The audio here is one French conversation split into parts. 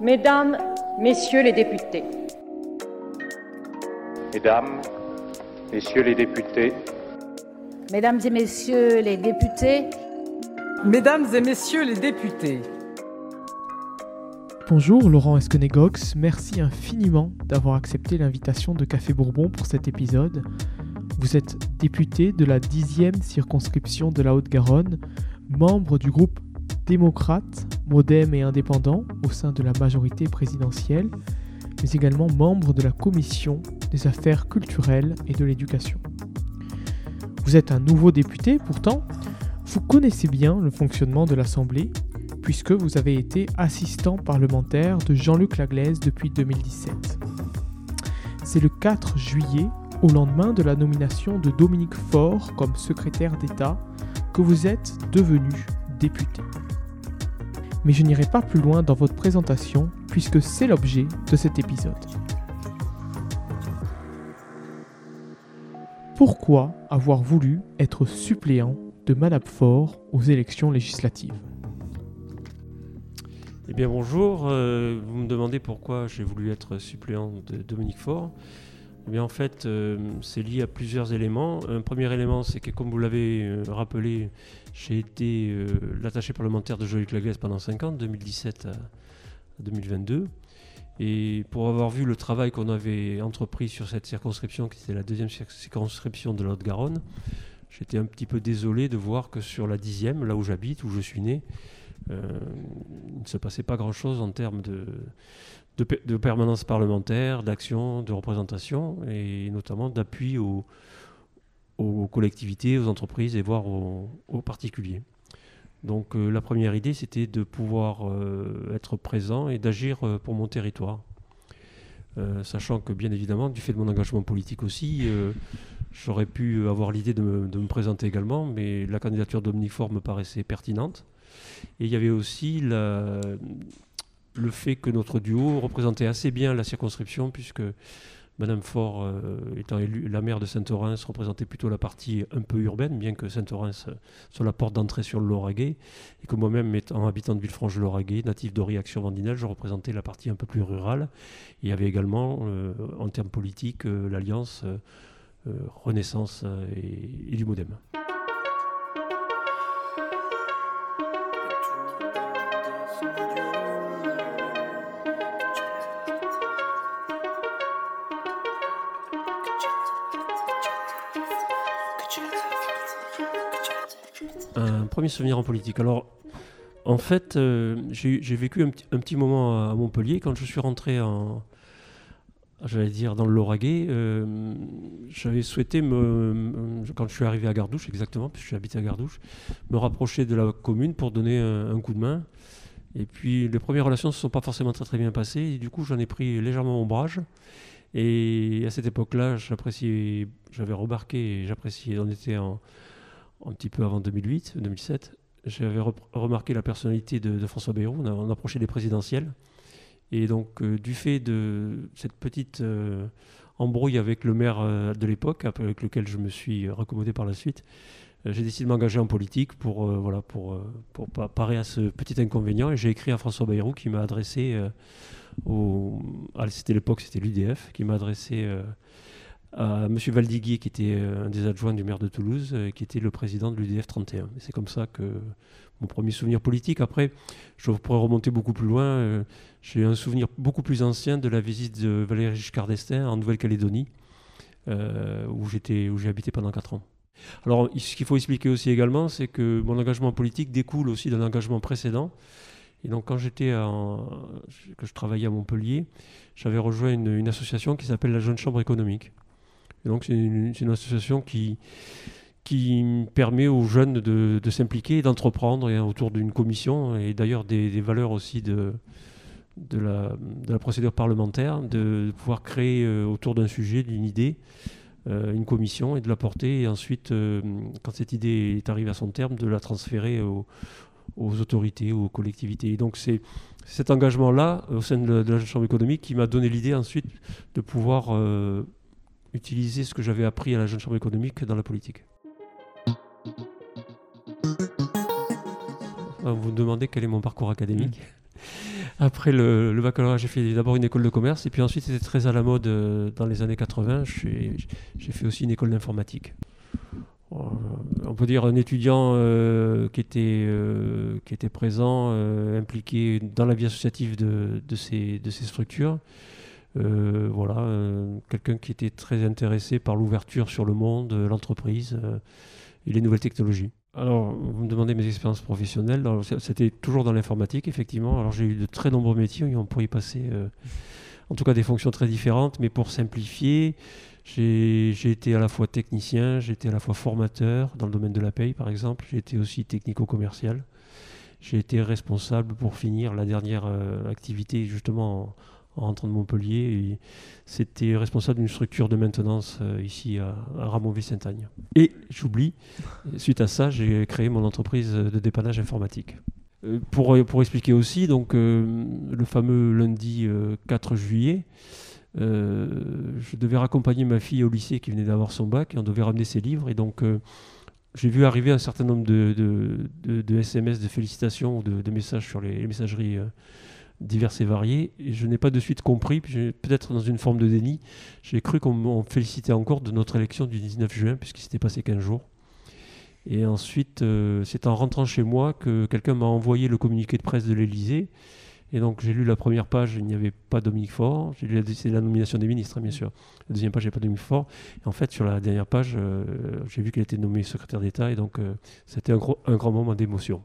Mesdames, Messieurs les députés. Mesdames, Messieurs les députés. Mesdames et Messieurs les députés. Mesdames et Messieurs les députés. Bonjour Laurent Esquenégox, merci infiniment d'avoir accepté l'invitation de Café Bourbon pour cet épisode. Vous êtes député de la 10e circonscription de la Haute-Garonne, membre du groupe démocrate, modem et indépendant au sein de la majorité présidentielle, mais également membre de la commission des affaires culturelles et de l'éducation. Vous êtes un nouveau député pourtant, vous connaissez bien le fonctionnement de l'Assemblée, puisque vous avez été assistant parlementaire de Jean-Luc Laglaise depuis 2017. C'est le 4 juillet, au lendemain de la nomination de Dominique Faure comme secrétaire d'État, que vous êtes devenu député mais je n'irai pas plus loin dans votre présentation puisque c'est l'objet de cet épisode. Pourquoi avoir voulu être suppléant de Madame Faure aux élections législatives? Eh bien bonjour, euh, vous me demandez pourquoi j'ai voulu être suppléant de Dominique Faure. Eh bien en fait, euh, c'est lié à plusieurs éléments. Un premier élément, c'est que comme vous l'avez euh, rappelé, j'ai été euh, l'attaché parlementaire de Joël Laglaise pendant 5 ans, 2017 à 2022. Et pour avoir vu le travail qu'on avait entrepris sur cette circonscription, qui était la deuxième circonscription de la garonne j'étais un petit peu désolé de voir que sur la dixième, là où j'habite, où je suis né, il ne se passait pas grand-chose en termes de, de, permanence parlementaire, d'action, de représentation et notamment d'appui aux, collectivités, aux entreprises et voire aux, particuliers. Donc euh, la première idée, c'était de pouvoir euh, être présent et d'agir euh, pour mon territoire. sachant que bien évidemment, du fait de mon engagement politique aussi, j'aurais pu avoir l'idée de, me présenter également, mais la candidature d'Omnifor me paraissait pertinente. Et il y avait aussi la, le fait que notre duo représentait assez bien la circonscription, puisque Madame Faure, euh, étant élue, la maire de Saint-Orens, représentait plutôt la partie un peu urbaine, bien que Saint-Orens soit la porte d'entrée sur le Lauragais, et que moi-même, étant habitant de Villefranche-Lauragais, natif Action Vandinelle, je représentais la partie un peu plus rurale. il y avait également, euh, en termes politiques, euh, l'alliance Renaissance et du Modem. Premier souvenir en politique. Alors, en fait, euh, j'ai vécu un, petit moment à Montpellier quand je suis rentré en, j'allais dire dans le Lauragais. Euh, j'avais souhaité me, quand je suis arrivé à Gardouche, exactement, puisque je suis habité à Gardouche, me rapprocher de la commune pour donner un, coup de main. Et puis les premières relations ne se sont pas forcément très très bien passées. Du coup, j'en ai pris légèrement ombrage. Et à cette époque-là, j'appréciais, j'avais remarqué, j'appréciais, on était en, un petit peu avant 2008, 2007, j'avais remarqué la personnalité de, François Bayrou. On, approchait des présidentielles. Et donc, euh, du fait de cette petite euh, embrouille avec le maire euh, de l'époque, avec lequel je me suis raccommodé par la suite, j'ai décidé de m'engager en politique pour, voilà, pour, pour parer à ce petit inconvénient. Et j'ai écrit à François Bayrou qui m'a adressé au. C'était l'époque, c'était l'UDF, qui m'a adressé à M. Valdiguier, qui était euh, un des adjoints du maire de Toulouse, euh, qui était le président de l'UDF 31. C'est comme ça que mon premier souvenir politique. Après, je pourrais remonter beaucoup plus loin. Euh, j'ai un souvenir beaucoup plus ancien de la visite de Valéry Giscard d'Estaing en Nouvelle-Calédonie, j'étais, où j'ai habité pendant 4 ans. Alors, ce qu'il faut expliquer aussi également, c'est que mon engagement politique découle aussi d'un engagement précédent. Et donc, quand j'étais que je travaillais à Montpellier, j'avais rejoint une association qui s'appelle la Jeune Chambre économique donc c'est une, association qui, qui permet aux jeunes de, s'impliquer et d'entreprendre autour d'une commission et d'ailleurs des, valeurs aussi de, de, la, de, la, procédure parlementaire, de, pouvoir créer euh, autour d'un sujet, d'une idée, euh, une commission et de la porter et ensuite, euh, quand cette idée est arrivée à son terme, de la transférer aux, autorités, aux collectivités. Et donc c'est cet engagement-là au sein de la, Chambre économique qui m'a donné l'idée ensuite de pouvoir utiliser ce que j'avais appris à la Jeune Chambre économique dans la politique. Vous me demandez quel est mon parcours académique. après le, le baccalauréat, j'ai fait d'abord une école de commerce et puis ensuite c'était très à la mode euh, dans les années 80. je suis- J'ai fait aussi une école d'informatique. Euh, On peut dire un étudiant euh, qui, était, euh, qui était présent, euh, impliqué dans la vie associative de, de ces, de ces structures. Euh, voilà, euh, quelqu'un qui était très intéressé par l'ouverture sur le monde, euh, l'entreprise et les nouvelles technologies. Alors, vous me demandez mes expériences professionnelles. C'était toujours dans l'informatique, effectivement. Alors, j'ai eu de très nombreux métiers. On pourrait y passer, en tout cas, des fonctions très différentes. Mais pour simplifier, j'ai été à la fois technicien, j'ai été à la fois formateur dans le domaine de la paye, par exemple. J'ai été aussi technico-commercial. J'ai été responsable pour finir la dernière activité, justement, en, en rentrant de Montpellier. C'était responsable d'une structure de maintenance euh, ici à, Ramonville-Saint-Agne. Et j'oublie, suite à ça, j'ai créé mon entreprise de dépannage informatique. Euh, Pour, pour expliquer aussi, donc, euh, le fameux lundi euh, 4 juillet, euh, je devais raccompagner ma fille au lycée qui venait d'avoir son bac et on devait ramener ses livres. Et donc, euh, j'ai vu arriver un certain nombre de, de- SMS de félicitations de, de messages sur les, messageries euh, diverses et variées. Je n'ai pas de suite compris, peut-être dans une forme de déni, j'ai cru qu'on me félicitait encore de notre élection du 19 juin, puisqu'il s'était passé 15 jours. Et ensuite, euh, c'est en rentrant chez moi que quelqu'un m'a envoyé le communiqué de presse de l'Elysée. Et donc j'ai lu la première page, il n'y avait pas Dominique Faure. J'ai lu la, nomination des ministres, hein, bien sûr. La deuxième page, il n'y avait pas Dominique Faure. Et en fait, sur la dernière page, euh, j'ai vu qu'elle était nommée secrétaire d'État. Et donc, euh, c'était un grand moment d'émotion.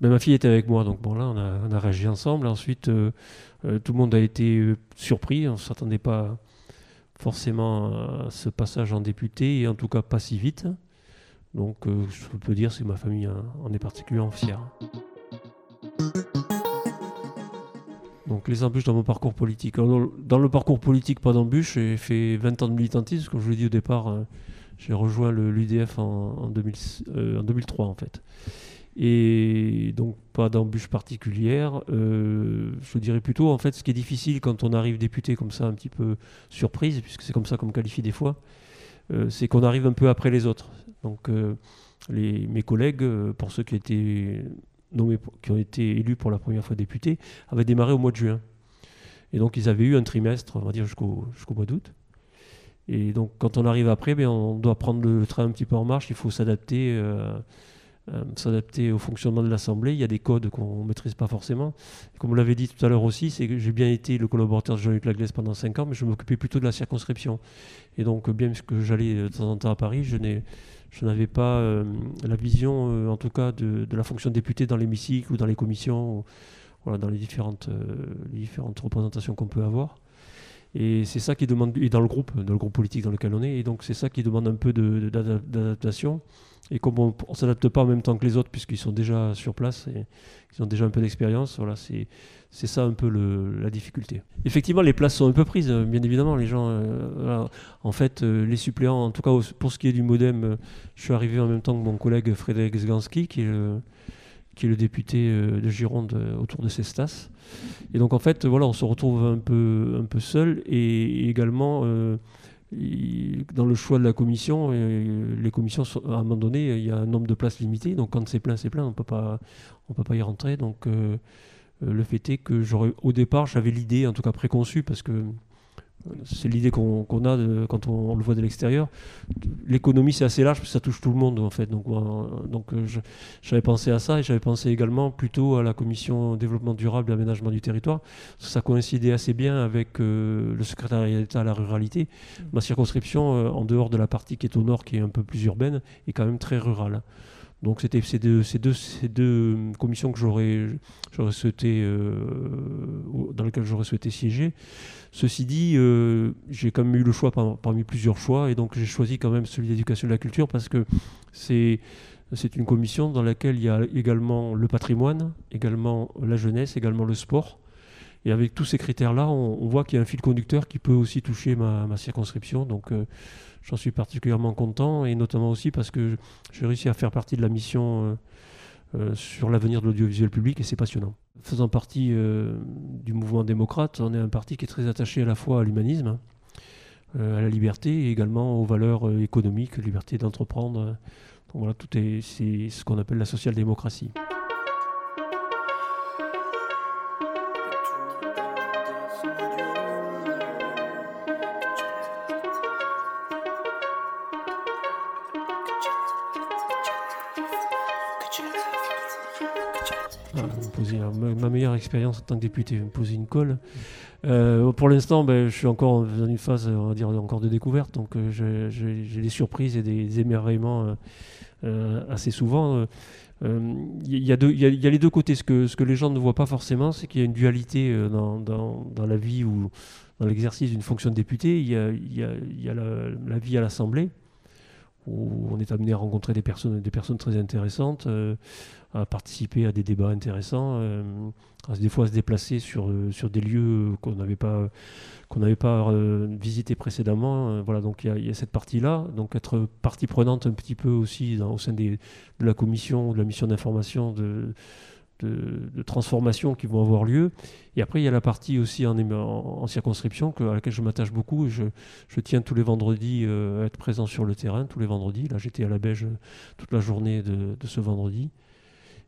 Mais ma fille était avec moi, donc bon, là, on a, réagi ensemble. Ensuite, euh, euh, tout le monde a été euh, surpris. On ne s'attendait pas forcément à ce passage en député, et en tout cas pas si vite. Donc, euh, je peux dire que ma famille en est particulièrement fière. Donc les embûches dans mon parcours politique. Dans, le parcours politique, pas d'embûches, j'ai fait 20 ans de militantisme. Comme je vous l'ai dit au départ, j'ai rejoint l'UDF en, en, 2000 en 2003 en fait. Et donc pas d'embûches particulières. Euh, je dirais plutôt, en fait, ce qui est difficile quand on arrive député comme ça, un petit peu surprise, puisque c'est comme ça qu'on me qualifie des fois, euh, c'est qu'on arrive un peu après les autres. Donc euh, mes collègues, pour ceux qui ont été élus pour la première fois députés, avaient démarré au mois de juin. Et donc ils avaient eu un trimestre, on va dire jusqu'au mois d'août. Et donc quand on arrive après, ben, on doit prendre le train un petit peu en marche, il faut s'adapter. S'adapter au fonctionnement de l'Assemblée. Il y a des codes qu'on ne maîtrise pas forcément. Comme vous l'avez dit tout à l'heure aussi, c'est que j'ai bien été le collaborateur de Jean-Luc Laglaise pendant 5 ans, mais je m'occupais plutôt de la circonscription. Et donc, bien que j'allais de temps en temps à Paris, je n'ai je n'avais pas euh, la vision, euh, en tout cas, de, la fonction de député dans l'hémicycle ou dans les commissions, ou, voilà, dans les différentes, euh, les différentes représentations qu'on peut avoir. Et c'est ça qui demande, et dans le groupe, dans le groupe politique dans lequel on est, et donc c'est ça qui demande un peu d'adaptation. Et comme on ne s'adapte pas en même temps que les autres, puisqu'ils sont déjà sur place et ils ont déjà un peu d'expérience, voilà, c'est ça un peu la difficulté. Effectivement, les places sont un peu prises, euh, bien évidemment. Les gens, euh, en fait, euh, les suppléants, en tout cas pour ce qui est du MoDem, euh, je suis arrivé en même temps que mon collègue Frédéric Zganski, qui est le, qui est le député euh, de Gironde euh, autour de Cestas. Et donc, en fait, voilà, on se retrouve un peu, un peu seul et également. euh, dans le choix de la commission, les commissions, sont- à un moment donné, il y a un nombre de places limité. Donc quand c'est plein, c'est plein, on peut pas, on peut pas y rentrer. Donc le fait est que j'aurais, au départ, j'avais l'idée, en tout cas préconçue, parce que c'est l'idée qu'on a de- quand on, le voit de l'extérieur. L'économie, c'est assez large, parce que ça touche tout le monde, en fait. Donc, donc euh, j'avais pensé à ça, et j'avais pensé également plutôt à la commission développement durable et aménagement du territoire. Ça coïncidait assez bien avec euh, le secrétariat d'État à la ruralité. Ma circonscription, euh, en dehors de la partie qui est au nord, qui est un peu plus urbaine, est quand même très rurale. Donc c'était ces deux, ces deux, ces deux commissions que j'aurais, souhaité, ou- dans lesquelles j'aurais souhaité siéger. Ceci dit, euh, j'ai quand même eu le choix par- parmi plusieurs choix, et donc j'ai choisi quand même celui d'éducation de la culture parce que c'est c'est une commission dans laquelle il y a également le patrimoine, également la jeunesse, également le sport. Et avec tous ces critères-là, on, voit qu'il y a un fil conducteur qui peut aussi toucher ma, circonscription. Donc euh, j'en suis particulièrement content, et notamment aussi parce que j'ai réussi à faire partie de la mission euh, sur l'avenir de l'audiovisuel public, et c'est passionnant. Faisant partie euh, du mouvement démocrate, on est un parti qui est très attaché à la fois à l'humanisme, euh, à la liberté, et également aux valeurs euh, économiques, liberté d'entreprendre. Voilà, tout est, c'est ce qu'on appelle la social-démocratie. Ma, meilleure expérience en tant que député, me poser une colle. Euh, pour l'instant, ben, je suis encore dans une phase, on va dire, encore de découverte, donc euh, j'ai des surprises et des émerveillements euh, assez souvent. Il y, a y y les deux côtés. Ce que, ce que les gens ne voient pas forcément, c'est qu'il y a une dualité dans, dans- dans la vie ou dans l'exercice d'une fonction de député. Il y a, la vie à l'Assemblée, où on est amené à rencontrer des personnes, des personnes très intéressantes, euh, à participer à des débats intéressants, euh, à, des fois se déplacer sur, euh, sur des lieux qu'on n'avait pas, qu'on n'avait pas visités précédemment. Voilà, donc il y a- cette partie-là. Donc être partie prenante un petit peu aussi au sein des, de la commission, de la mission d'information, de, de, de transformation qui vont avoir lieu. Et après, il y a la partie aussi en, circonscription que- à laquelle je m'attache beaucoup. Je, tiens tous les vendredis euh, à être présent sur le terrain, tous les vendredis. Là, j'étais à la Beige toute la journée de, ce vendredi.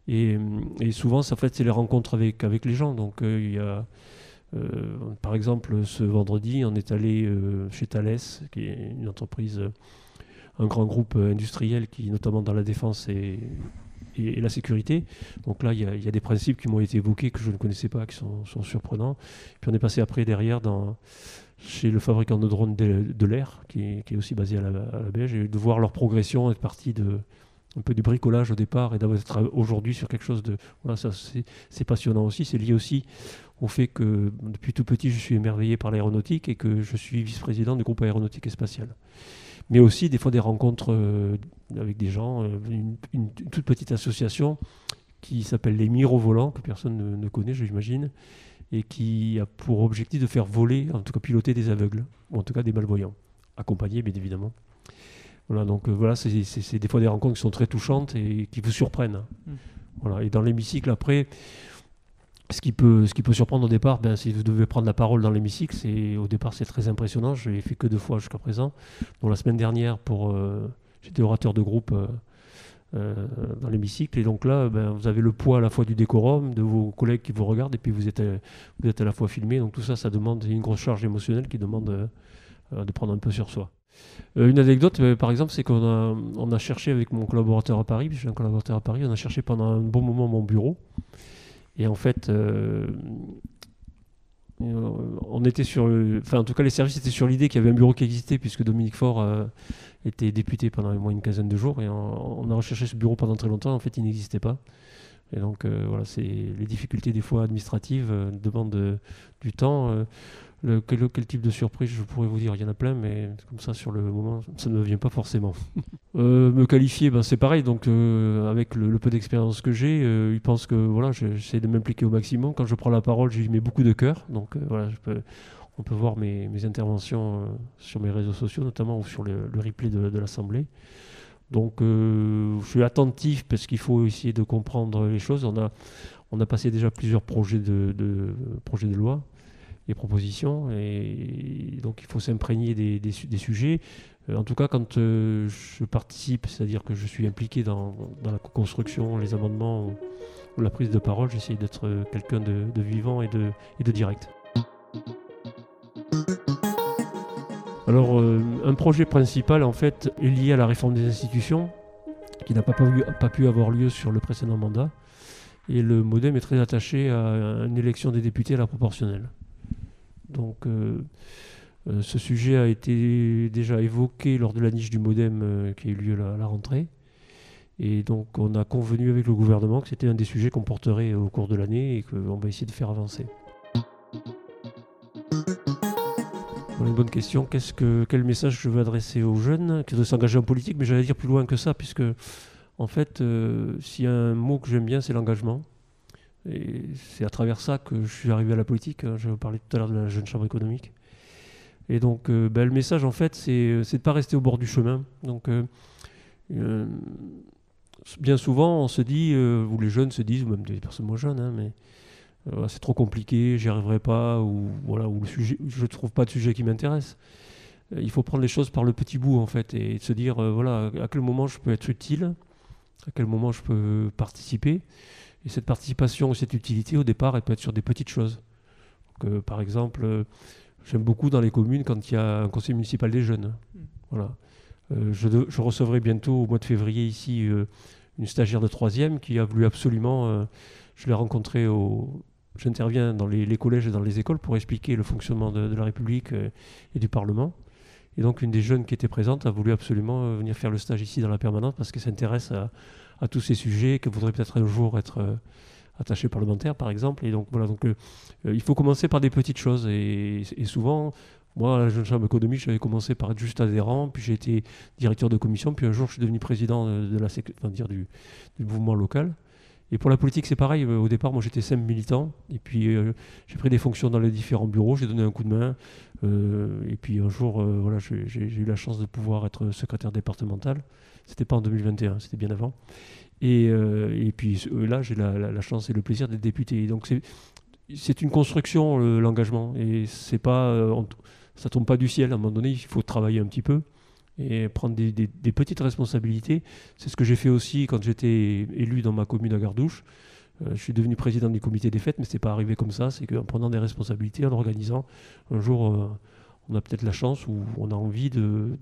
Et, et souvent, ça, fait, c'est les rencontres avec, les gens. Donc, euh, il y a, euh, par exemple, ce vendredi, on est allé euh, chez Thales, qui est une entreprise, euh, un grand groupe euh, industriel qui, notamment dans la défense et, et, la sécurité. Donc là, il y, a, des principes qui m'ont été évoqués que je ne connaissais pas, qui sont, surprenants. Puis on est passé après derrière chez le fabricant de drones de, l'air, qui, est- qui est aussi basé à la, à la Belge, et de voir leur progression, être parti de un peu du bricolage au départ et d'être aujourd'hui sur quelque chose de voilà c'est passionnant aussi. C'est lié aussi au fait que depuis tout petit je suis émerveillé par l'aéronautique et que je suis vice-président du groupe aéronautique et spatial. Mais aussi des fois des rencontres euh, avec des gens euh, une, toute petite association qui s'appelle les Mirovolants que personne ne, ne connaît j'imagine et qui a pour objectif de faire voler en tout cas piloter des aveugles ou en tout cas des malvoyants accompagnés bien évidemment voilà, donc euh, voilà, c'est des fois des rencontres qui sont très touchantes et qui vous surprennent. Mm. Voilà, et dans l'hémicycle, après, ce qui, peut, ce qui peut surprendre au départ, ben, si vous devez prendre la parole dans l'hémicycle, c'est au départ c'est très impressionnant. Je l'ai fait que deux fois jusqu'à présent. Donc la semaine dernière, pour euh, j'étais orateur de groupe euh, euh, dans l'hémicycle, et donc là, ben, vous avez le poids à la fois du décorum, de vos collègues qui vous regardent, et puis vous êtes, vous êtes à la fois filmé. Donc tout ça, ça demande une grosse charge émotionnelle qui demande de prendre un peu sur soi. Euh, une anecdote, euh, par exemple, c'est qu'on a, cherché avec mon collaborateur à Paris, puis j'ai un collaborateur à Paris, on a cherché pendant un bon moment mon bureau. Et en fait, euh, on était sur. Enfin, en tout cas, les services étaient sur l'idée qu'il y avait un bureau qui existait, puisque Dominique Faure était député pendant au moins une quinzaine de jours. Et on, on a recherché ce bureau pendant très longtemps. En fait, il n'existait pas. Et donc, voilà, c'est les difficultés des fois administratives demandent du temps. Le- quel, quel type de surprise je pourrais vous dire Il y en a plein, mais comme ça, sur le moment, ça ne me vient pas forcément. Euh, me qualifier, ben, c'est pareil. Donc, euh, avec le, le peu d'expérience que j'ai, euh, ils pensent que voilà, je- j'essaie de m'impliquer au maximum. Quand je prends la parole, j'y mets beaucoup de cœur. Donc, euh, voilà, je peux, on peut voir mes, mes interventions sur mes réseaux sociaux, notamment ou sur le, le replay de, de l'Assemblée. Donc, je suis attentif parce qu'il faut essayer de comprendre les choses. On a, on a passé déjà plusieurs projets de, de- projets de loi et propositions, et donc il faut s'imprégner des, des su- des sujets. Euh, en tout cas, quand euh, je participe, c'est-à-dire que je suis impliqué dans, la construction, les amendements ou, la prise de parole, j'essaie d'être euh, quelqu'un de, vivant et de, direct. Alors, un projet principal, en fait, est lié à la réforme des institutions, qui n'a pas pu avoir lieu sur le précédent mandat. Et le MoDem est très attaché à une élection des députés à la proportionnelle. Donc, euh, euh, ce sujet a été déjà évoqué lors de la niche du MoDem euh, qui a eu lieu à la rentrée. Et donc, on a convenu avec le gouvernement que c'était un des sujets qu'on porterait au cours de l'année et qu'on va essayer de faire avancer. Une bonne question. Quel message je veux adresser aux jeunes qui veulent s'engager en politique? Mais j'allais dire plus loin que ça, puisque, en fait, s'il y a un mot que j'aime bien, c'est l'engagement. Et c'est à travers ça que je suis arrivé à la politique. hein. Je parlais tout à l'heure de la jeune chambre économique. Et donc, euh, ben, le message, en fait, c'est c'est de ne pas rester au bord du chemin. Donc, euh, euh, bien souvent, on se dit, euh, ou les jeunes se disent, ou même des personnes moins jeunes, hein, mais euh, c'est trop compliqué, j'y arriverai pas, ou voilà, ou je ne trouve pas de sujet qui m'intéresse. Euh, il faut prendre les choses par le petit bout, en fait, et se dire, euh, voilà, à quel moment je peux être utile, à quel moment je peux participer. Et cette participation, cette utilité, au départ, elle peut être sur des petites choses. Donc, euh, par exemple, euh, j'aime beaucoup dans les communes quand il y a un conseil municipal des jeunes. Mm. Voilà. Euh, je, de- je recevrai bientôt, au mois de février, ici, une stagiaire de troisième qui a voulu absolument je l'ai rencontré au. J'interviens dans les, les collèges et dans les écoles pour expliquer le fonctionnement de, de la République et du Parlement. Et donc, une des jeunes qui était présente a voulu absolument venir faire le stage ici dans la permanence parce qu'elle s'intéresse à, à tous ces sujets, qu'elle voudrait peut-être un jour être euh, attachée parlementaire, par exemple. Et euh, euh, il faut commencer par des petites choses. Et, souvent, moi, à la Jeune Chambre économique, j'avais commencé par être juste adhérent, puis j'ai été directeur de commission, puis un jour, je suis devenu président de, la, enfin, dire, du mouvement local. Et pour la politique, c'est pareil. Euh, Au départ, moi, j'étais simple militant. Et puis, euh, j'ai pris des fonctions dans les différents bureaux. J'ai donné un coup de main. Euh, et puis, un jour, voilà, j'ai eu la chance de pouvoir être secrétaire départemental. C'était pas en 2021, c'était bien avant. Et, et puis, là, j'ai la, chance et le plaisir d'être député. Donc, c'est une construction, le- l'engagement. Et c'est pas, ça tombe pas du ciel. À un moment donné, il faut travailler un petit peu et prendre des, petites responsabilités. C'est ce que j'ai fait aussi quand j'étais élu dans ma commune à Gardouche. Euh, je suis devenu président du comité des fêtes, mais c'est pas arrivé comme ça. C'est qu'en prenant des responsabilités, en organisant, un jour, euh, on a peut-être la chance ou on a envie de,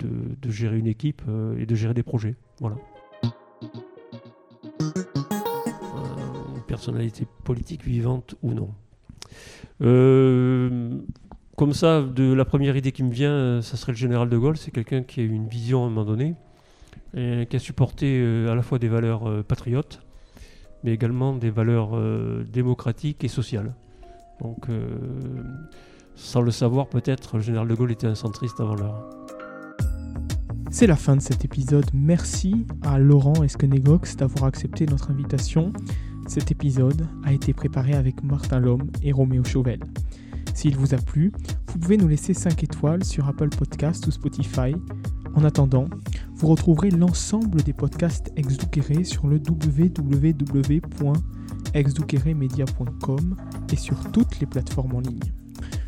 gérer une équipe euh, et de gérer des projets. Voilà. Personnalité politique vivante ou non. Comme ça, de la première idée qui me vient, euh, ça serait le général de Gaulle. C'est quelqu'un qui a eu une vision à un moment donné, qui a supporté euh, à la fois des valeurs euh, patriotes, mais également des valeurs démocratiques et sociales. Donc, sans le savoir, peut-être, le général de Gaulle était un centriste avant l'heure. C'est la fin de cet épisode. Merci à Laurent Esquenegox d'avoir accepté notre invitation. Cet épisode a été préparé avec Martin Lhomme et Roméo Chauvel. S'il vous a plu, vous pouvez nous laisser 5 étoiles sur Apple Podcast ou Spotify. En attendant, vous retrouverez l'ensemble des podcasts Exduquere sur le www.exduqueremedia.com et sur toutes les plateformes en ligne.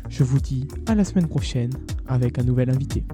Je vous dis à la semaine prochaine avec un nouvel invité.